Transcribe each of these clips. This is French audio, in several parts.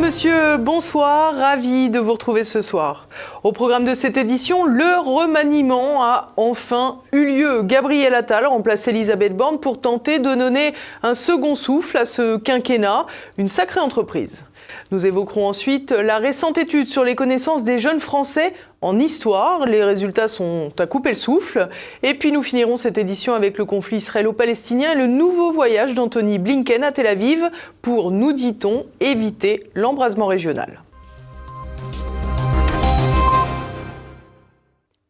Messieurs, bonsoir, ravi de vous retrouver ce soir. Au programme de cette édition, le remaniement a enfin eu lieu. Gabriel Attal remplace Elisabeth Borne pour tenter de donner un second souffle à ce quinquennat, une sacrée entreprise. Nous évoquerons ensuite la récente étude sur les connaissances des jeunes Français en histoire. Les résultats sont à couper le souffle. Et puis nous finirons cette édition avec le conflit israélo-palestinien et le nouveau voyage d'Anthony Blinken à Tel Aviv pour, nous dit-on, éviter l'embrasement régional.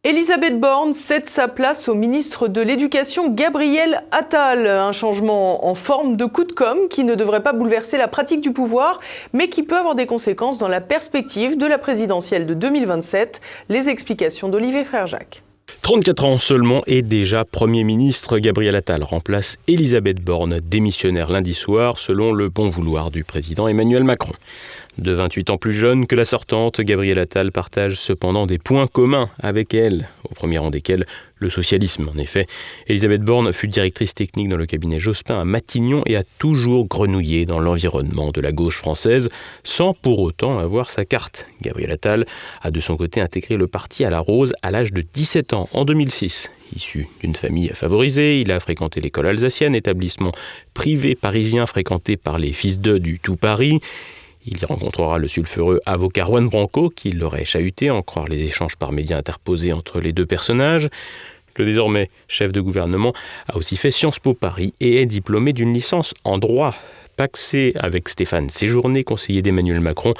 Elisabeth Borne cède sa place au ministre de l'Éducation Gabriel Attal. Un changement en forme de coup de com qui ne devrait pas bouleverser la pratique du pouvoir, mais qui peut avoir des conséquences dans la perspective de la présidentielle de 2027. Les explications d'Olivier Frère-Jacques. 34 ans seulement et déjà Premier ministre Gabriel Attal remplace Elisabeth Borne, démissionnaire lundi soir selon le bon vouloir du président Emmanuel Macron. De 28 ans plus jeune que la sortante, Gabriel Attal partage cependant des points communs avec elle, au premier rang desquels le socialisme. En effet, Elisabeth Borne fut directrice technique dans le cabinet Jospin à Matignon et a toujours grenouillé dans l'environnement de la gauche française, sans pour autant avoir sa carte. Gabriel Attal a de son côté intégré le parti à la Rose à l'âge de 17 ans, en 2006. Issu d'une famille favorisée, il a fréquenté l'école alsacienne, établissement privé parisien fréquenté par les fils d'eux du tout Paris. Il y rencontrera le sulfureux avocat Juan Branco qui l'aurait chahuté, en croire les échanges par médias interposés entre les deux personnages. Le désormais chef de gouvernement a aussi fait Sciences Po Paris et est diplômé d'une licence en droit. Paxé avec Stéphane Séjourné, conseiller d'Emmanuel Macron,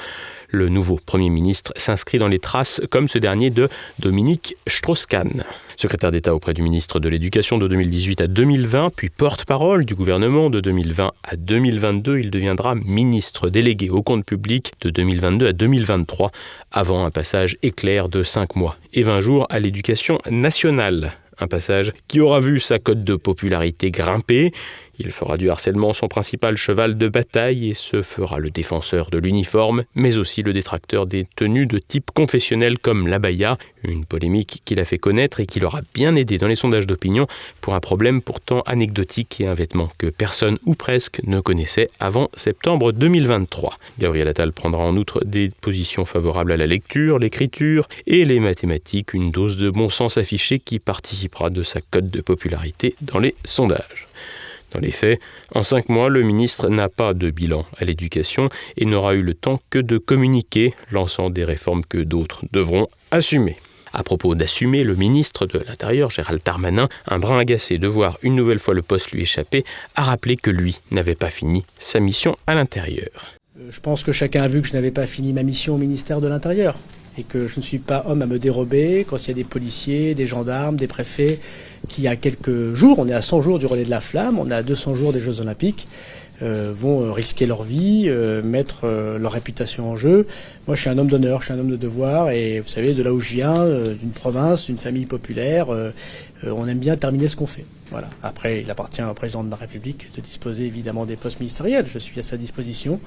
le nouveau Premier ministre s'inscrit dans les traces comme ce dernier de Dominique Strauss-Kahn. Secrétaire d'État auprès du ministre de l'Éducation de 2018 à 2020, puis porte-parole du gouvernement de 2020 à 2022, il deviendra ministre délégué au compte public de 2022 à 2023, avant un passage éclair de 5 mois et 20 jours à l'éducation nationale. Un passage qui aura vu sa cote de popularité grimper. Il fera du harcèlement son principal cheval de bataille et se fera le défenseur de l'uniforme, mais aussi le détracteur des tenues de type confessionnel comme l'abaya, une polémique qu'il a fait connaître et qui l'aura bien aidé dans les sondages d'opinion pour un problème pourtant anecdotique et un vêtement que personne ou presque ne connaissait avant septembre 2023. Gabriel Attal prendra en outre des positions favorables à la lecture, l'écriture et les mathématiques, une dose de bon sens affichée qui participera de sa cote de popularité dans les sondages. Dans les faits, en cinq mois, le ministre n'a pas de bilan à l'éducation et n'aura eu le temps que de communiquer, lançant des réformes que d'autres devront assumer. À propos d'assumer, le ministre de l'Intérieur, Gérald Darmanin, un brin agacé de voir une nouvelle fois le poste lui échapper, a rappelé que lui n'avait pas fini sa mission à l'intérieur. Euh, je pense que chacun a vu que je n'avais pas fini ma mission au ministère de l'Intérieur et que je ne suis pas homme à me dérober quand il y a des policiers, des gendarmes, des préfets qui, il y a quelques jours, on est à 100 jours du relais de la flamme, on est à 200 jours des Jeux Olympiques, euh, vont euh, risquer leur vie, euh, mettre leur réputation en jeu. Moi, je suis un homme d'honneur, je suis un homme de devoir, et vous savez, de là où je viens, d'une province, d'une famille populaire, on aime bien terminer ce qu'on fait. Voilà. Après, il appartient au président de la République de disposer évidemment des postes ministériels. Je suis à sa disposition.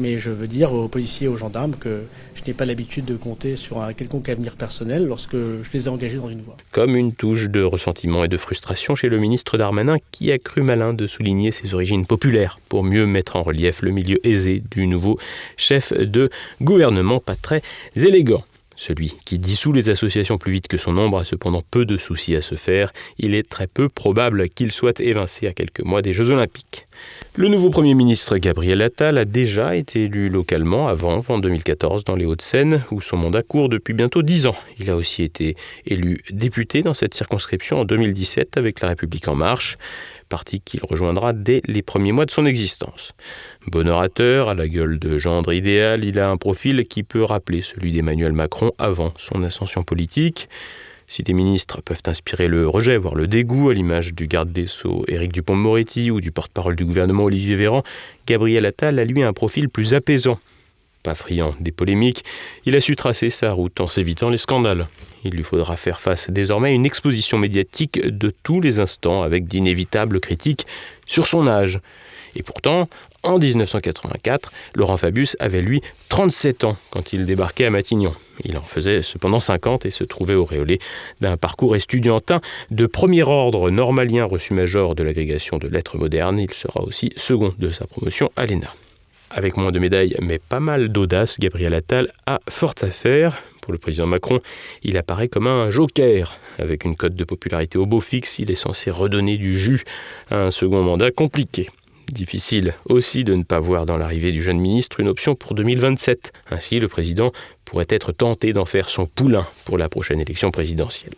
Mais je veux dire aux policiers et aux gendarmes que je n'ai pas l'habitude de compter sur un quelconque avenir personnel lorsque je les ai engagés dans une voie. Comme une touche de ressentiment et de frustration chez le ministre Darmanin qui a cru malin de souligner ses origines populaires pour mieux mettre en relief le milieu aisé du nouveau chef de gouvernement pas très élégant. Celui qui dissout les associations plus vite que son nombre a cependant peu de soucis à se faire. Il est très peu probable qu'il soit évincé à quelques mois des Jeux Olympiques. Le nouveau Premier ministre Gabriel Attal a déjà été élu localement avant, en 2014, dans les Hauts-de-Seine, où son mandat court depuis bientôt dix ans. Il a aussi été élu député dans cette circonscription en 2017 avec La République En Marche parti qu'il rejoindra dès les premiers mois de son existence. Bon orateur, à la gueule de gendre idéal, il a un profil qui peut rappeler celui d'Emmanuel Macron avant son ascension politique. Si des ministres peuvent inspirer le rejet, voire le dégoût, à l'image du garde des Sceaux Éric Dupont-Moretti ou du porte-parole du gouvernement Olivier Véran, Gabriel Attal a lui un profil plus apaisant. Pas friand des polémiques, il a su tracer sa route en s'évitant les scandales. Il lui faudra faire face désormais à une exposition médiatique de tous les instants avec d'inévitables critiques sur son âge. Et pourtant, en 1984, Laurent Fabius avait lui 37 ans quand il débarquait à Matignon. Il en faisait cependant 50 et se trouvait auréolé d'un parcours estudiantin de premier ordre normalien reçu major de l'agrégation de lettres modernes. Il sera aussi second de sa promotion à l'ENA. Avec moins de médailles, mais pas mal d'audace, Gabriel Attal a fort à faire. Pour le président Macron, il apparaît comme un joker. Avec une cote de popularité au beau fixe, il est censé redonner du jus à un second mandat compliqué. Difficile aussi de ne pas voir dans l'arrivée du jeune ministre une option pour 2027. Ainsi, le président pourrait être tenté d'en faire son poulain pour la prochaine élection présidentielle.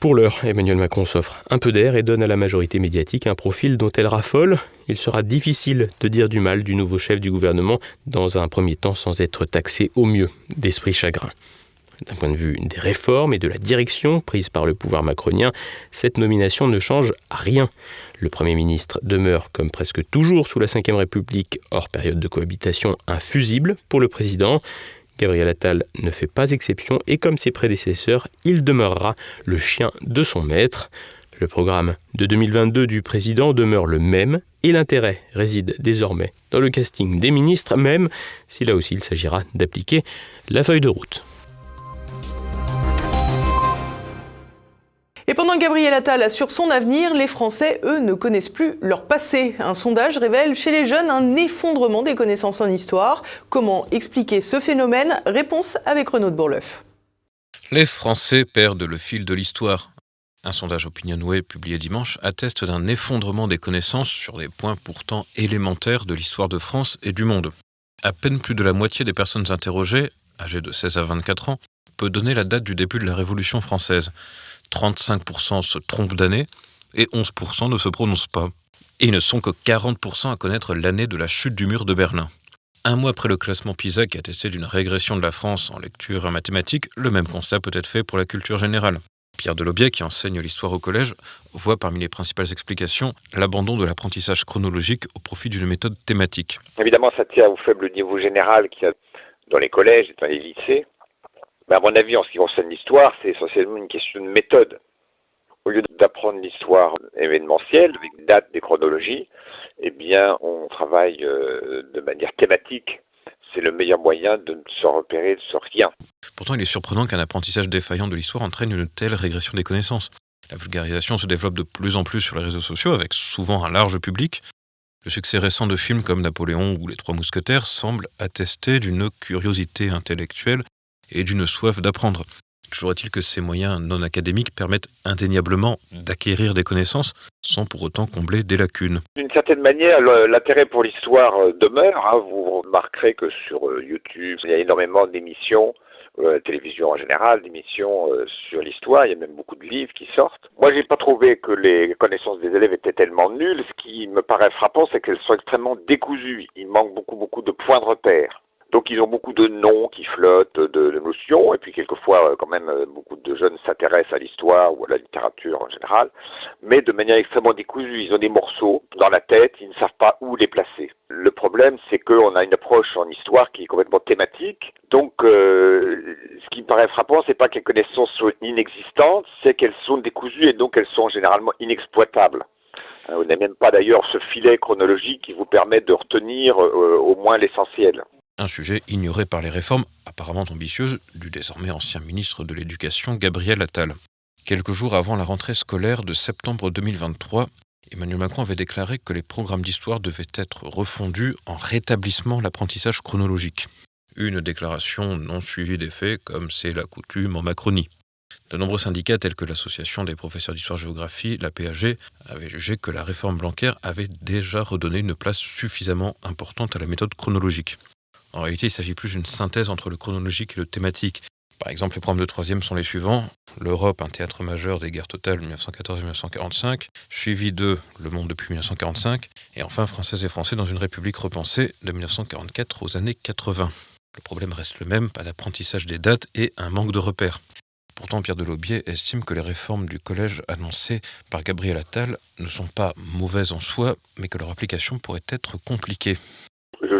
Pour l'heure, Emmanuel Macron s'offre un peu d'air et donne à la majorité médiatique un profil dont elle raffole. Il sera difficile de dire du mal du nouveau chef du gouvernement dans un premier temps sans être taxé au mieux d'esprit chagrin. D'un point de vue des réformes et de la direction prise par le pouvoir macronien, cette nomination ne change rien. Le Premier ministre demeure, comme presque toujours sous la Ve République, hors période de cohabitation, infusible pour le président. Gabriel Attal ne fait pas exception et comme ses prédécesseurs, il demeurera le chien de son maître. Le programme de 2022 du président demeure le même et l'intérêt réside désormais dans le casting des ministres, même si là aussi il s'agira d'appliquer la feuille de route. Et pendant que Gabriel Attal assure son avenir, les Français, eux, ne connaissent plus leur passé. Un sondage révèle chez les jeunes un effondrement des connaissances en histoire. Comment expliquer ce phénomène? Réponse avec Renaud de Bourleuf. Les Français perdent le fil de l'histoire. Un sondage Opinionway publié dimanche atteste d'un effondrement des connaissances sur des points pourtant élémentaires de l'histoire de France et du monde. À peine plus de la moitié des personnes interrogées, âgées de 16 à 24 ans, peut donner la date du début de la Révolution française. 35% se trompent d'année et 11% ne se prononcent pas. Et ils ne sont que 40% à connaître l'année de la chute du mur de Berlin. Un mois après le classement PISA qui attestait d'une régression de la France en lecture et mathématiques, le même constat peut être fait pour la culture générale. Pierre Delobier, qui enseigne l'histoire au collège, voit parmi les principales explications l'abandon de l'apprentissage chronologique au profit d'une méthode thématique. Évidemment, ça tient au faible niveau général qu'il y a dans les collèges et dans les lycées. Mais à mon avis, en ce qui concerne l'histoire, c'est essentiellement une question de méthode. Au lieu d'apprendre l'histoire événementielle, avec des dates, des chronologies, eh bien, on travaille euh, de manière thématique. C'est le meilleur moyen de se repérer ce rien. Pourtant, il est surprenant qu'un apprentissage défaillant de l'histoire entraîne une telle régression des connaissances. La vulgarisation se développe de plus en plus sur les réseaux sociaux, avec souvent un large public. Le succès récent de films comme Napoléon ou Les Trois Mousquetaires semble attester d'une curiosité intellectuelle et d'une soif d'apprendre. Toujours est-il que ces moyens non académiques permettent indéniablement d'acquérir des connaissances sans pour autant combler des lacunes. D'une certaine manière, l'intérêt pour l'histoire euh, demeure. Hein. Vous remarquerez que sur euh, YouTube, il y a énormément d'émissions, euh, télévision en général, d'émissions sur l'histoire. Il y a même beaucoup de livres qui sortent. Moi, j'ai pas trouvé que les connaissances des élèves étaient tellement nulles. Ce qui me paraît frappant, c'est qu'elles sont extrêmement décousues. Il manque beaucoup, beaucoup de points de repère. Donc ils ont beaucoup de noms qui flottent, de, notions, et puis quelquefois euh, quand même euh, beaucoup de jeunes s'intéressent à l'histoire ou à la littérature en général, mais de manière extrêmement décousue. Ils ont des morceaux dans la tête, ils ne savent pas où les placer. Le problème, c'est qu'on a une approche en histoire qui est complètement thématique. Donc euh, ce qui me paraît frappant, c'est pas que les connaissances soient inexistantes, c'est qu'elles sont décousues et donc elles sont généralement inexploitables. Vous n'avez même pas d'ailleurs ce filet chronologique qui vous permet de retenir au moins l'essentiel un sujet ignoré par les réformes apparemment ambitieuses du désormais ancien ministre de l'Éducation Gabriel Attal. Quelques jours avant la rentrée scolaire de septembre 2023, Emmanuel Macron avait déclaré que les programmes d'histoire devaient être refondus en rétablissement l'apprentissage chronologique. Une déclaration non suivie des faits, comme c'est la coutume en Macronie. De nombreux syndicats tels que l'Association des professeurs d'histoire-géographie, la PAG, avaient jugé que la réforme Blanquer avait déjà redonné une place suffisamment importante à la méthode chronologique. En réalité, il s'agit plus d'une synthèse entre le chronologique et le thématique. Par exemple, les programmes de troisième sont les suivants. L'Europe, un théâtre majeur des guerres totales 1914-1945, suivi de Le monde depuis 1945, et enfin Françaises et Français dans une république repensée de 1944 aux années 80. Le problème reste le même, pas d'apprentissage des dates et un manque de repères. Pourtant, Pierre Delobier estime que les réformes du collège annoncées par Gabriel Attal ne sont pas mauvaises en soi, mais que leur application pourrait être compliquée.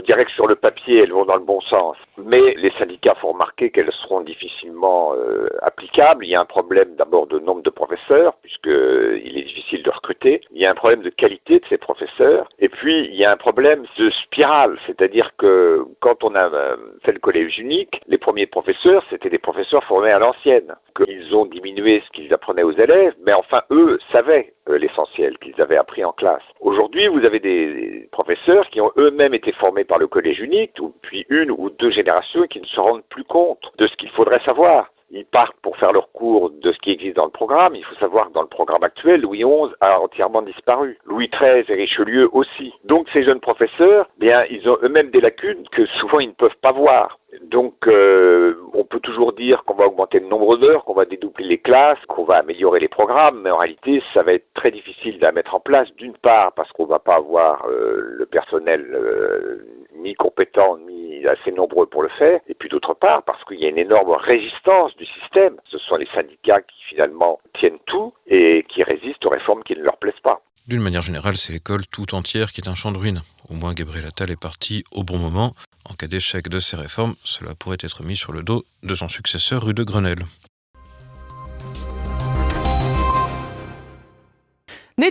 Dirais que sur le papier, elles vont dans le bon sens. Mais les syndicats font remarquer qu'elles seront difficilement euh, applicables. Il y a un problème d'abord de nombre de professeurs, puisqu'il est difficile de recruter. Il y a un problème de qualité de ces professeurs. Et puis, il y a un problème de spirale. C'est-à-dire que quand on a euh, fait le collège unique, les premiers professeurs, c'était des professeurs formés à l'ancienne. Ils ont diminué ce qu'ils apprenaient aux élèves, mais enfin, eux savaient euh, l'essentiel qu'ils avaient appris en classe. Aujourd'hui, vous avez des professeurs qui ont eux-mêmes été formés par le collège unique, ou puis une ou deux générations qui ne se rendent plus compte de ce qu'il faudrait savoir. Ils partent pour faire leur cours de ce qui existe dans le programme. Il faut savoir que dans le programme actuel, Louis XI a entièrement disparu. Louis XIII et Richelieu aussi. Donc ces jeunes professeurs, bien, ils ont eux-mêmes des lacunes que souvent ils ne peuvent pas voir. Donc, euh, on peut toujours dire qu'on va augmenter le nombre d'heures, qu'on va dédoubler les classes, qu'on va améliorer les programmes, mais en réalité, ça va être très difficile à mettre en place. D'une part, parce qu'on va pas avoir euh, le personnel euh, ni compétent ni assez nombreux pour le faire, et puis d'autre part, parce qu'il y a une énorme résistance du système. Ce sont les syndicats qui finalement tiennent tout et qui résistent aux réformes qui ne leur plaisent pas. D'une manière générale, c'est l'école tout entière qui est un champ de ruines. Au moins, Gabriel Attal est parti au bon moment. En cas d'échec de ces réformes, cela pourrait être mis sur le dos de son successeur rue de Grenelle.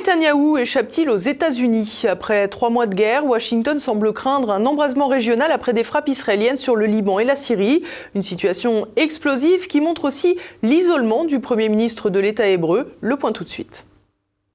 Netanyahou échappe-t-il aux États-Unis Après trois mois de guerre, Washington semble craindre un embrasement régional après des frappes israéliennes sur le Liban et la Syrie. Une situation explosive qui montre aussi l'isolement du Premier ministre de l'État hébreu. Le point tout de suite.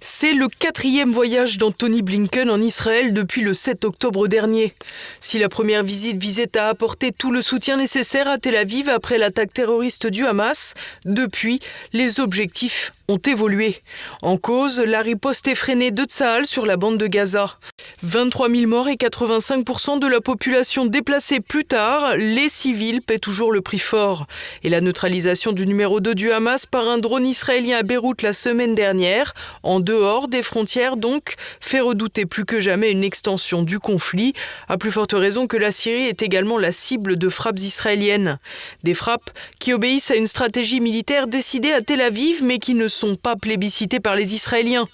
C'est le quatrième voyage d'Anthony Blinken en Israël depuis le 7 octobre dernier. Si la première visite visait à apporter tout le soutien nécessaire à Tel Aviv après l'attaque terroriste du Hamas, depuis, les objectifs ont évolué. En cause, la riposte effrénée de Tsahal sur la bande de Gaza. 23 000 morts et 85% de la population déplacée plus tard, les civils paient toujours le prix fort. Et la neutralisation du numéro 2 du Hamas par un drone israélien à Beyrouth la semaine dernière, en dehors des frontières donc, fait redouter plus que jamais une extension du conflit, à plus forte raison que la Syrie est également la cible de frappes israéliennes. Des frappes qui obéissent à une stratégie militaire décidée à Tel Aviv mais qui ne sont pas plébiscités par les Israéliens.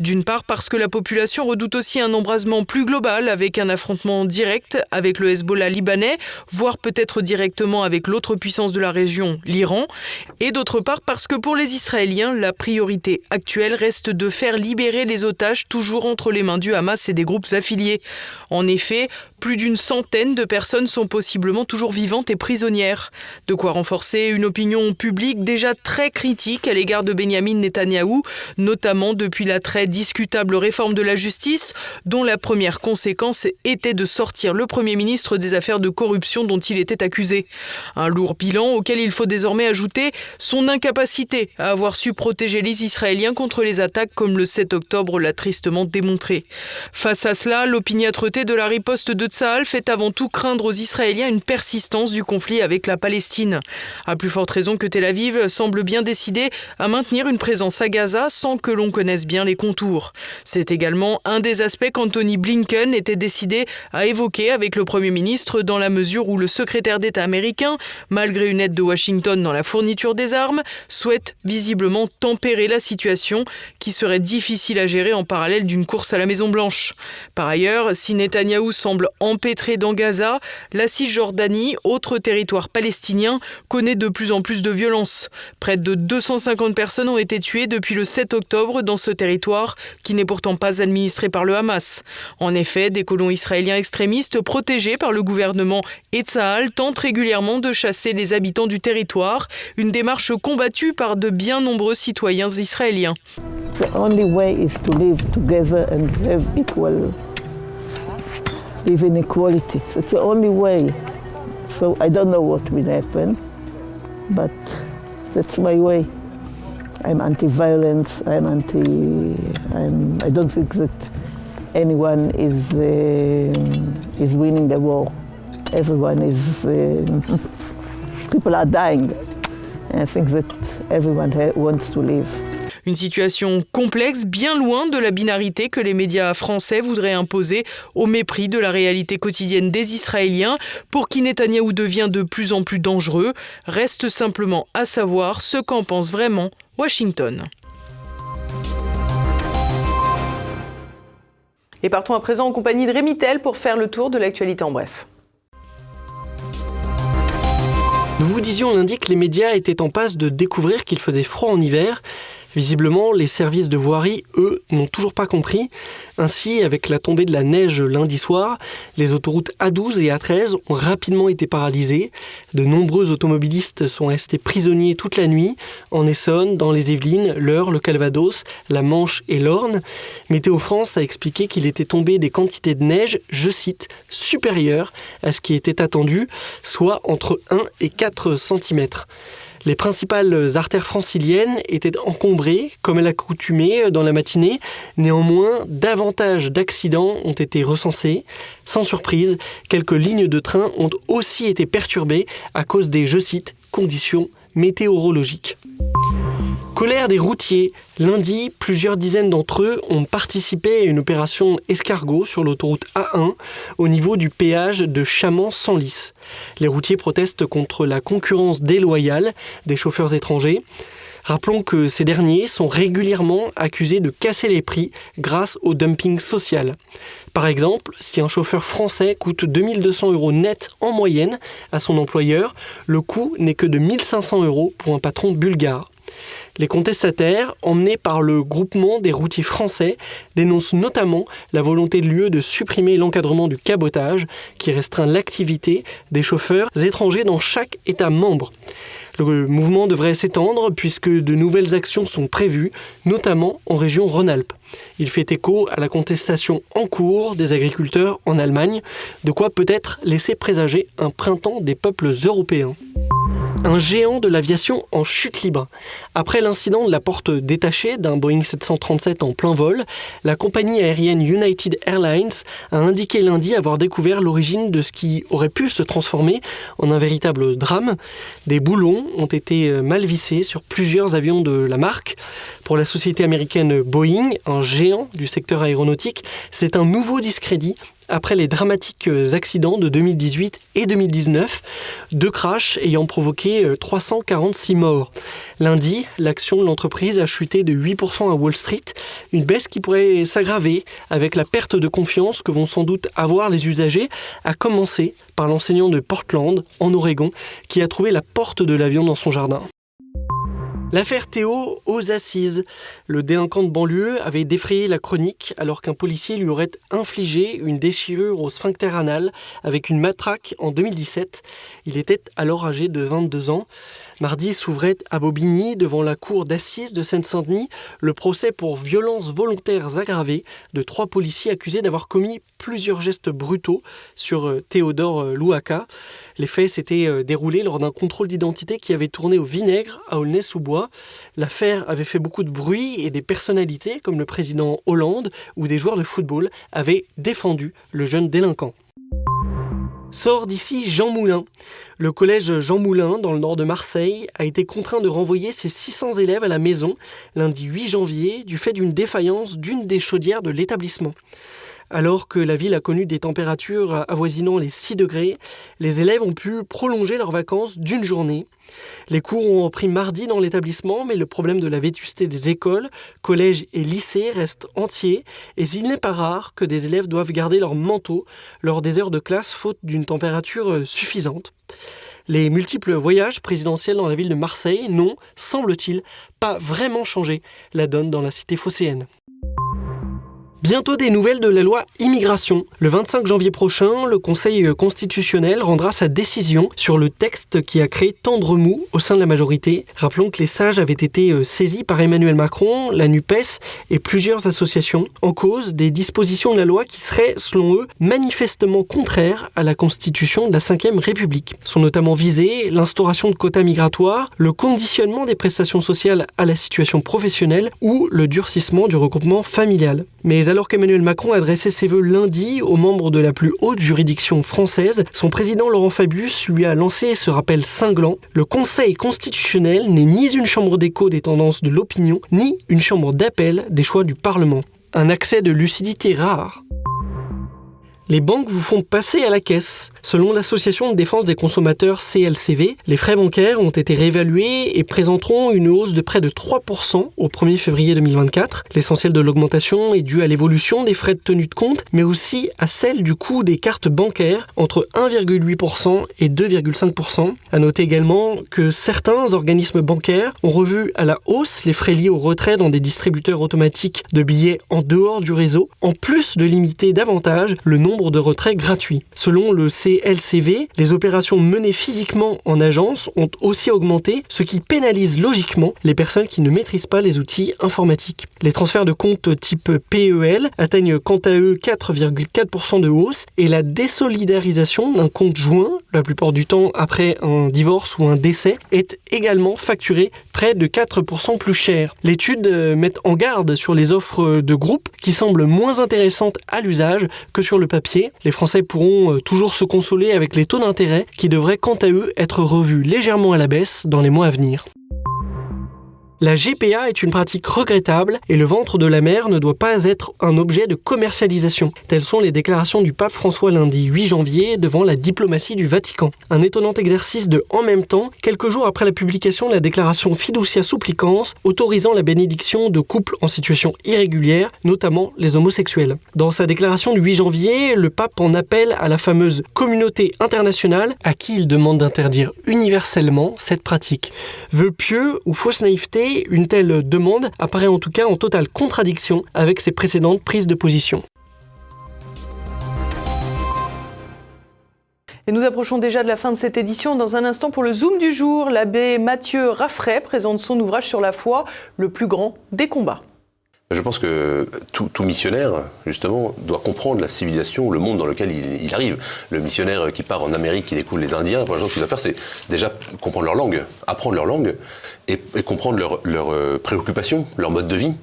D'une part parce que la population redoute aussi un embrasement plus global avec un affrontement direct avec le Hezbollah libanais, voire peut-être directement avec l'autre puissance de la région, l'Iran, et d'autre part parce que pour les Israéliens, la priorité actuelle reste de faire libérer les otages toujours entre les mains du Hamas et des groupes affiliés. En effet, plus d'une centaine de personnes sont possiblement toujours vivantes et prisonnières. De quoi renforcer une opinion publique déjà très critique à l'égard de Benjamin Netanyahou, notamment depuis la très discutable réforme de la justice, dont la première conséquence était de sortir le Premier ministre des affaires de corruption dont il était accusé. Un lourd bilan auquel il faut désormais ajouter son incapacité à avoir su protéger les Israéliens contre les attaques comme le 7 octobre l'a tristement démontré. Face à cela, l'opiniâtreté de la riposte de Tsahal fait avant tout craindre aux Israéliens une persistance du conflit avec la Palestine. À plus forte raison que Tel Aviv semble bien décidé à maintenir une présence à Gaza sans que l'on connaisse bien les contours. C'est également un des aspects qu'Anthony Blinken était décidé à évoquer avec le Premier ministre dans la mesure où le secrétaire d'État américain, malgré une aide de Washington dans la fourniture des armes, souhaite visiblement tempérer la situation qui serait difficile à gérer en parallèle d'une course à la Maison-Blanche. Par ailleurs, si Netanyahou semble empêtré dans Gaza, la Cisjordanie, autre territoire palestinien, connaît de plus en plus de violences. Près de 250 personnes ont été tuées depuis le 7 octobre dans ce territoire qui n'est pourtant pas administré par le Hamas. En effet, des colons israéliens extrémistes protégés par le gouvernement et tentent régulièrement de chasser les habitants du territoire, une démarche combattue par de bien nombreux citoyens israéliens. The only way is to live together and equal, live in equality. That's the only way. So I don't know what will happen, but that's my way. I'm anti-violence. I'm anti. I'm, I don't think that anyone is uh, is winning the war. Everyone is. Uh, people are dying. And I think that everyone wants to live. Une situation complexe, bien loin de la binarité que les médias français voudraient imposer au mépris de la réalité quotidienne des Israéliens, pour qui Netanyahou devient de plus en plus dangereux. Reste simplement à savoir ce qu'en pense vraiment Washington. Et partons à présent en compagnie de Rémi Tell pour faire le tour de l'actualité en bref. Nous vous disions lundi que les médias étaient en passe de découvrir qu'il faisait froid en hiver. Visiblement, les services de voirie, eux, n'ont toujours pas compris. Ainsi, avec la tombée de la neige lundi soir, les autoroutes A12 et A13 ont rapidement été paralysées. De nombreux automobilistes sont restés prisonniers toute la nuit en Essonne, dans les Yvelines, l'Eure, le Calvados, la Manche et l'Orne. Météo France a expliqué qu'il était tombé des quantités de neige, je cite, supérieures à ce qui était attendu, soit entre 1 et 4 cm. Les principales artères franciliennes étaient encombrées, comme à l'accoutumée dans la matinée. Néanmoins, davantage d'accidents ont été recensés. Sans surprise, quelques lignes de train ont aussi été perturbées à cause des, je cite, conditions météorologiques. Colère des routiers. Lundi, plusieurs dizaines d'entre eux ont participé à une opération escargot sur l'autoroute A1 au niveau du péage de Chaman-Senlis. Les routiers protestent contre la concurrence déloyale des chauffeurs étrangers. Rappelons que ces derniers sont régulièrement accusés de casser les prix grâce au dumping social. Par exemple, si un chauffeur français coûte 2200 euros net en moyenne à son employeur, le coût n'est que de 1500 euros pour un patron bulgare. Les contestataires, emmenés par le groupement des routiers français, dénoncent notamment la volonté de l'UE de supprimer l'encadrement du cabotage, qui restreint l'activité des chauffeurs étrangers dans chaque État membre. Le mouvement devrait s'étendre puisque de nouvelles actions sont prévues, notamment en région Rhône-Alpes. Il fait écho à la contestation en cours des agriculteurs en Allemagne, de quoi peut-être laisser présager un printemps des peuples européens un géant de l'aviation en chute libre. Après l'incident de la porte détachée d'un Boeing 737 en plein vol, la compagnie aérienne United Airlines a indiqué lundi avoir découvert l'origine de ce qui aurait pu se transformer en un véritable drame. Des boulons ont été mal vissés sur plusieurs avions de la marque. Pour la société américaine Boeing, un géant du secteur aéronautique, c'est un nouveau discrédit après les dramatiques euh, accidents de 2018 et 2019, deux crashs ayant provoqué 346 euh, morts. Lundi, l'action de l'entreprise a chuté de 8% à Wall Street, une baisse qui pourrait s'aggraver avec la perte de confiance que vont sans doute avoir les usagers, à commencer par l'enseignant de Portland, en Oregon, qui a trouvé la porte de l'avion dans son jardin. L'affaire Théo aux assises. Le délinquant de banlieue avait défrayé la chronique alors qu'un policier lui aurait infligé une déchirure au sphincter anal avec une matraque en 2017. Il était alors âgé de 22 ans. Mardi s'ouvrait à Bobigny, devant la cour d'assises de Seine-Saint-Denis, le procès pour violences volontaires aggravées de trois policiers accusés d'avoir commis plusieurs gestes brutaux sur euh, Théodore euh, Louaka. Les faits s'étaient euh, déroulés lors d'un contrôle d'identité qui avait tourné au vinaigre à Aulnay-sous-Bois. L'affaire avait fait beaucoup de bruit et des personnalités comme le président Hollande ou des joueurs de football avaient défendu le jeune délinquant. Sort d'ici Jean Moulin. Le collège Jean Moulin, dans le nord de Marseille, a été contraint de renvoyer ses 600 élèves à la maison lundi 8 janvier du fait d'une défaillance d'une des chaudières de l'établissement. Alors que la ville a connu des températures avoisinant les 6 degrés, les élèves ont pu prolonger leurs vacances d'une journée. Les cours ont repris mardi dans l'établissement, mais le problème de la vétusté des écoles, collèges et lycées reste entier, et il n'est pas rare que des élèves doivent garder leur manteau lors des heures de classe faute d'une température suffisante. Les multiples voyages présidentiels dans la ville de Marseille n'ont, semble-t-il, pas vraiment changé la donne dans la cité phocéenne. Bientôt des nouvelles de la loi immigration. Le 25 janvier prochain, le Conseil constitutionnel rendra sa décision sur le texte qui a créé tant de remous au sein de la majorité. Rappelons que les sages avaient été euh, saisis par Emmanuel Macron, la NUPES et plusieurs associations en cause des dispositions de la loi qui seraient, selon eux, manifestement contraires à la Constitution de la Ve République. Sont notamment visés l'instauration de quotas migratoires, le conditionnement des prestations sociales à la situation professionnelle ou le durcissement du regroupement familial. Mais alors qu'Emmanuel Macron a adressé ses vœux lundi aux membres de la plus haute juridiction française, son président Laurent Fabius lui a lancé ce rappel cinglant. Le Conseil constitutionnel n'est ni une chambre d'écho des tendances de l'opinion, ni une chambre d'appel des choix du Parlement. Un accès de lucidité rare. Les banques vous font passer à la caisse. Selon l'association de défense des consommateurs CLCV, les frais bancaires ont été réévalués et présenteront une hausse de près de 3% au 1er février 2024. L'essentiel de l'augmentation est dû à l'évolution des frais de tenue de compte, mais aussi à celle du coût des cartes bancaires entre 1,8% et 2,5%. À noter également que certains organismes bancaires ont revu à la hausse les frais liés au retrait dans des distributeurs automatiques de billets en dehors du réseau, en plus de limiter davantage le nombre de retraits gratuits. Selon le CLCV, les opérations menées physiquement en agence ont aussi augmenté, ce qui pénalise logiquement les personnes qui ne maîtrisent pas les outils informatiques. Les transferts de comptes type PEL atteignent quant à eux 4,4% de hausse et la désolidarisation d'un compte joint, la plupart du temps après un divorce ou un décès, est également facturée près de 4% plus cher. L'étude euh, met en garde sur les offres de groupe qui semblent moins intéressantes à l'usage que sur le papier les Français pourront euh, toujours se consoler avec les taux d'intérêt qui devraient quant à eux être revus légèrement à la baisse dans les mois à venir. La GPA est une pratique regrettable et le ventre de la mer ne doit pas être un objet de commercialisation. Telles sont les déclarations du pape François lundi 8 janvier devant la diplomatie du Vatican. Un étonnant exercice de en même temps, quelques jours après la publication de la déclaration Fiducia Supplicans autorisant la bénédiction de couples en situation irrégulière, notamment les homosexuels. Dans sa déclaration du 8 janvier, le pape en appelle à la fameuse communauté internationale à qui il demande d'interdire universellement cette pratique. Vœux pieux ou fausse naïveté une telle demande apparaît en tout cas en totale contradiction avec ses précédentes prises de position. Et nous approchons déjà de la fin de cette édition. Dans un instant, pour le Zoom du jour, l'abbé Mathieu Raffray présente son ouvrage sur la foi, le plus grand des combats. Je pense que tout, missionnaire, justement, doit comprendre la civilisation, le monde dans lequel il, arrive. Le missionnaire qui part en Amérique, qui découvre les Indiens, par exemple, ce qu'il doit faire, c'est déjà comprendre leur langue, apprendre leur langue et, comprendre leurs euh, préoccupations, leur mode de vie.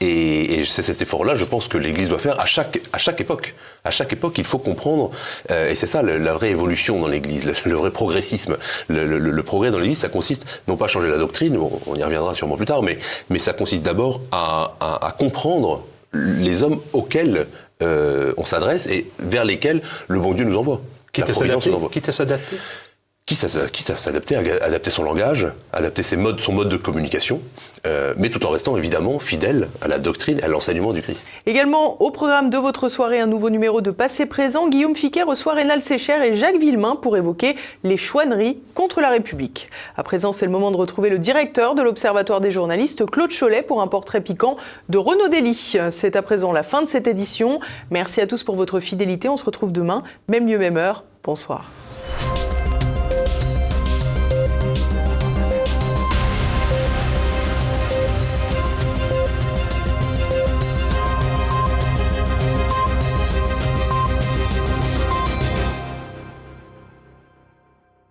Et, c'est cet effort-là, je pense, que l'Église doit faire à chaque, à chaque époque. À chaque époque, il faut comprendre, euh, et c'est ça la vraie évolution dans l'Église, le, vrai progressisme. Le, progrès dans l'Église, ça consiste non pas à changer la doctrine, on, y reviendra sûrement plus tard, mais, mais ça consiste d'abord à, comprendre les hommes auxquels euh, on s'adresse et vers lesquels le bon Dieu nous envoie. Quitte à s'adapter quitte à s'adapter, adapter son langage, adapter ses modes, son mode de communication, euh, mais tout en restant évidemment fidèle à la doctrine, à l'enseignement du Christ. Également au programme de votre soirée, un nouveau numéro de Passé Présent. Guillaume Fiquet reçoit Rénal Sécher et Jacques Villemain pour évoquer les chouanneries contre la République. À présent, c'est le moment de retrouver le directeur de l'Observatoire des journalistes, Claude Cholet, pour un portrait piquant de Renaud Dely. C'est à présent la fin de cette édition. Merci à tous pour votre fidélité. On se retrouve demain, même lieu, même heure. Bonsoir.